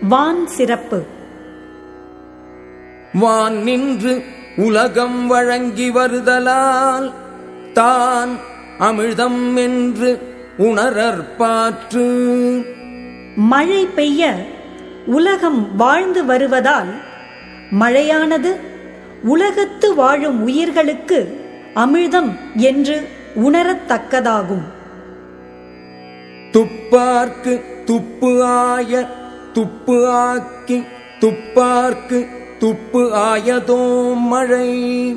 வான் சிறப்பு. வான் நின்று உலகம் வழங்கி வருதலால் தான் அமிழ்தம் என்று உணரற்பாற்று மழை பெய்ய உலகம் வாழ்ந்து வருவதால் மழையானது உலகத்து வாழும் உயிர்களுக்கு அமிழ்தம் என்று உணரத்தக்கதாகும். துப்பார்க்கு துப்பு ஆய துப்பு ஆக்கி துப்பார்க்கு துப்பு ஆயதோ மழை.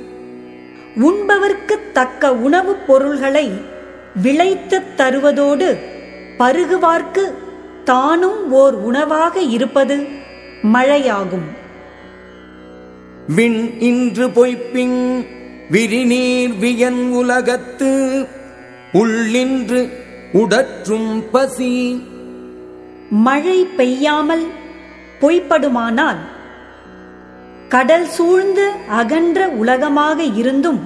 உண்பவர்க்குத் தக்க உணவுப் பொருள்களை விளைத்துத் தருவதோடு பருகுவார்க்கு தானும் ஓர் உணவாக இருப்பது மழையாகும். விண் இன்று பொய்ப்பிங் விரிநீர் வியன் உலகத்து உள்ளின்று உடற்றும் பசி. மழை பெய்யாமல் பொய்ப்படுமானால் கடல் சூழ்ந்து அகன்ற உலகமாக இருந்தும்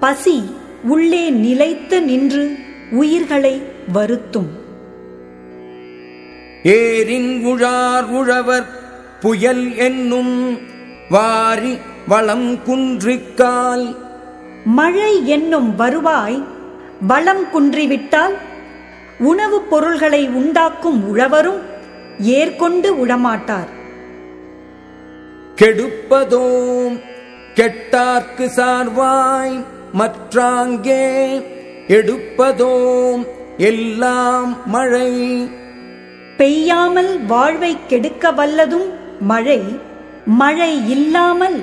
பசி உள்ளே நிலைத்து நின்று உயிர்களை வருத்தும். ஏரின் உழார் உழவர் புயல் என்னும் வாரி வளம் குன்றிக்கால். மழை என்னும் வருவாய் வளம் குன்றிவிட்டால் உணவுப் பொருள்களை உண்டாக்கும் உழவரும் ஏற்கொண்டு உழமாட்டார் கெடுப்பதோம் கெட்டார்க்கு சார்வாய் மற்றாங்கே எடுப்பதோம் எல்லாம் மழை. பெய்யாமல் வாழ்வை கெடுக்க வல்லதும் மழை மழை இல்லாமல்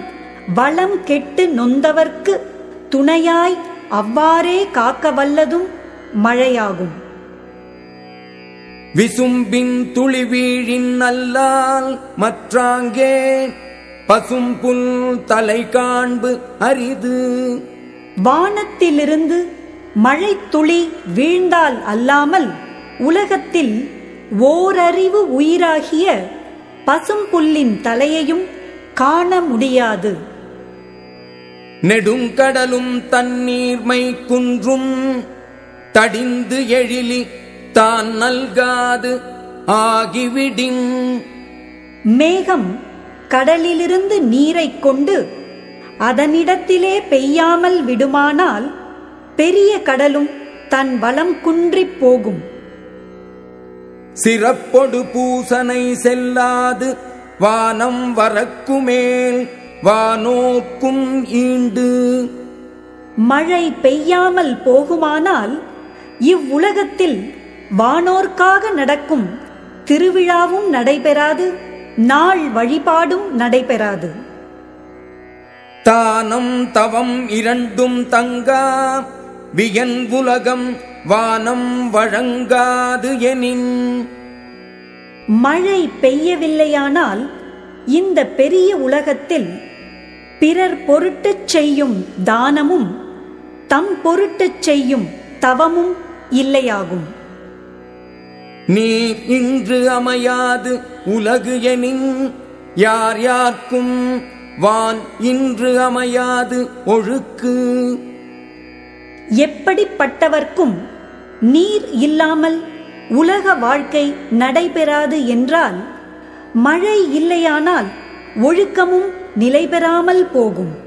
வளம் கெட்டு நொந்தவர்க்கு துணையாய் அவ்வாறே காக்க வல்லதும் மழையாகும். விசும்பின் துளி வீழின் அல்லால் மற்றாங்கே பசும்புல் தலை காண்பு அரிது. வானத்திலிருந்து மழை துளி வீழ்ந்தால் அல்லாமல் உலகத்தில் ஓரறிவு உயிராகிய பசும்புல்லின் தலையையும் காண முடியாது. நெடுங்கடலும் தண்ணீர்மை குன்றும் தடிந்து எழிலி தான் நல்காது ஆகிவிடின். மேகம் கடலிலிருந்து நீரைக் கொண்டு அதனிடத்திலே பெய்யாமல் விடுமானால் பெரிய கடலும் தன் வளம் குன்றிப் போகும். சிறப்பொடு பூசனை செல்லாது வானம் வரக்குமேல் வானோக்கும் ஈண்டு. மழை பெய்யாமல் போகுமானால் இவ்வுலகத்தில் வானோர்க்காக நடக்கும் திருவிழாவும் நடைபெறாது நாள் வழிபாடும் நடைபெறாது. தானம் தவம் இரண்டும் தங்கா வியன் உலகம் வானம் வழங்காது எனின். மழை பெய்யவில்லையானால் இந்த பெரிய உலகத்தில் பிறர் பொருட்டுச் செய்யும் தானமும் தம் பொருட்டுச் செய்யும் தவமும் இல்லையாகும். நீர் இன்று அமையாது உலகு எனின் யார் யார்க்கும் வான் இன்று அமையாது ஒழுக்கு. எப்படிப்பட்டவர்க்கும் நீர் இல்லாமல் உலக வாழ்க்கை நடைபெறாது என்றால் மழை இல்லையானால் ஒழுக்கமும் நிலைபெறாமல் போகும்.